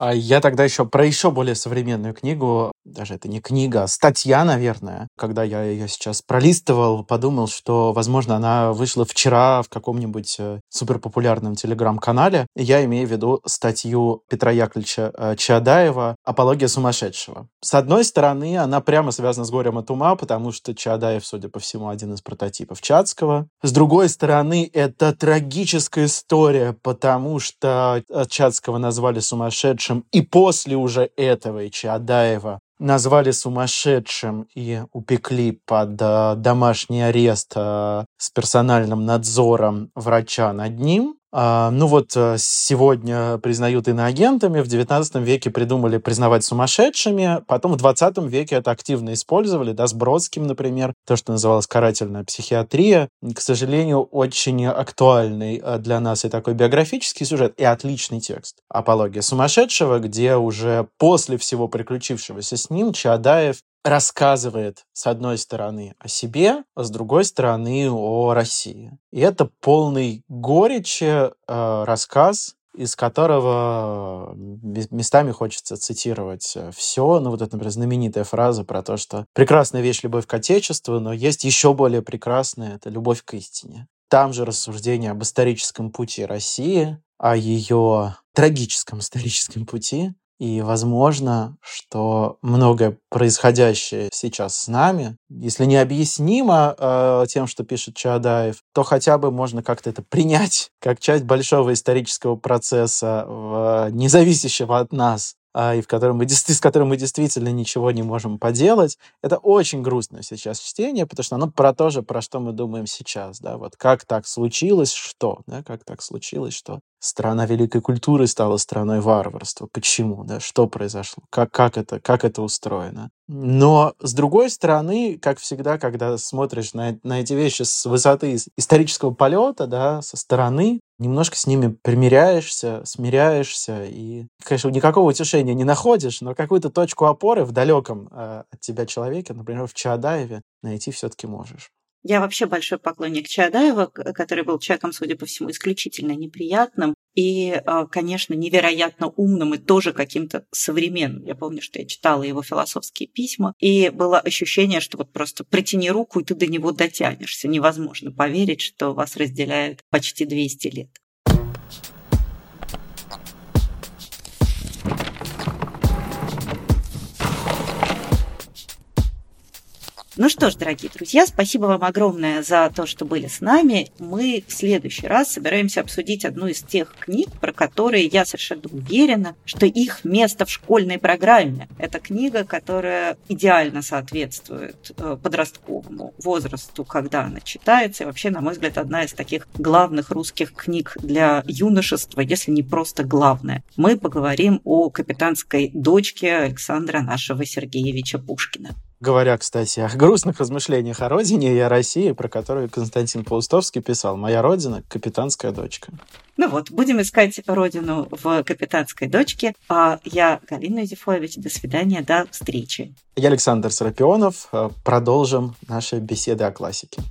А я тогда еще про еще более современную книгу, даже это не книга, а статья, наверное. Когда я ее сейчас пролистывал, подумал, что, возможно, она вышла вчера в каком-нибудь э, суперпопулярном телеграм-канале. Я имею в виду статью Петра Яковлевича э, Чаадаева «Апология сумасшедшего». С одной стороны, она прямо связана с горем от ума, потому что Чаадаев, судя по всему, один из прототипов Чацкого. С другой стороны, это трагическая история, потому что э, Чацкого назвали сумасшедшим сумасшедшим, и после уже этого Ичиадаева назвали сумасшедшим и упекли под э, домашний арест э, с персональным надзором врача над ним. А, ну вот э, сегодня признают иноагентами, в 19 веке придумали признавать сумасшедшими, потом в 20 веке это активно использовали, да, с Бродским, например, то, что называлось карательная психиатрия. К сожалению, очень актуальный э, для нас и такой биографический сюжет, и отличный текст. «Апология сумасшедшего», где уже после всего приключившегося с ним Чаадаев рассказывает, с одной стороны, о себе, а с другой стороны, о России. И это полный горечи э, рассказ, из которого местами хочется цитировать э, все. Ну, вот это, например, знаменитая фраза про то, что прекрасная вещь — любовь к Отечеству, но есть еще более прекрасная — это любовь к истине. Там же рассуждение об историческом пути России, о ее трагическом историческом пути, и возможно, что многое происходящее сейчас с нами, если не объяснимо э, тем, что пишет Чаадаев, то хотя бы можно как-то это принять как часть большого исторического процесса, э, независящего от нас а, и в котором мы, с которым мы действительно ничего не можем поделать. Это очень грустное сейчас чтение, потому что оно про то же, про что мы думаем сейчас. Да? Вот как так случилось, что? Да? Как так случилось, что страна великой культуры стала страной варварства? Почему? Да? Что произошло? Как, как, это, как это устроено? Но, с другой стороны, как всегда, когда смотришь на, на эти вещи с высоты исторического полета, да, со стороны, немножко с ними примиряешься, смиряешься, и, конечно, никакого утешения не находишь, но какую-то точку опоры в далеком э, от тебя человеке, например, в Чаадаеве, найти все-таки можешь. Я вообще большой поклонник Чаадаева, который был человеком, судя по всему, исключительно неприятным и, а, конечно, невероятно умным и тоже каким-то современным. Я помню, что я читала его философские письма, и было ощущение, что вот просто протяни руку, и ты до него дотянешься. Невозможно поверить, что вас разделяют почти 200 лет. Ну что ж, дорогие друзья, спасибо вам огромное за то, что были с нами. Мы в следующий раз собираемся обсудить одну из тех книг, про которые я совершенно уверена, что их место в школьной программе. Это книга, которая идеально соответствует э, подростковому возрасту, когда она читается. И вообще, на мой взгляд, одна из таких главных русских книг для юношества, если не просто главная. Мы поговорим о капитанской дочке Александра нашего Сергеевича Пушкина. Говоря, кстати, о грустных размышлениях о родине и о России, про которую Константин Паустовский писал. «Моя родина – капитанская дочка». Ну вот, будем искать родину в капитанской дочке. А я Галина Юзефович. До свидания, до встречи. Я Александр Сарапионов. Продолжим наши беседы о классике.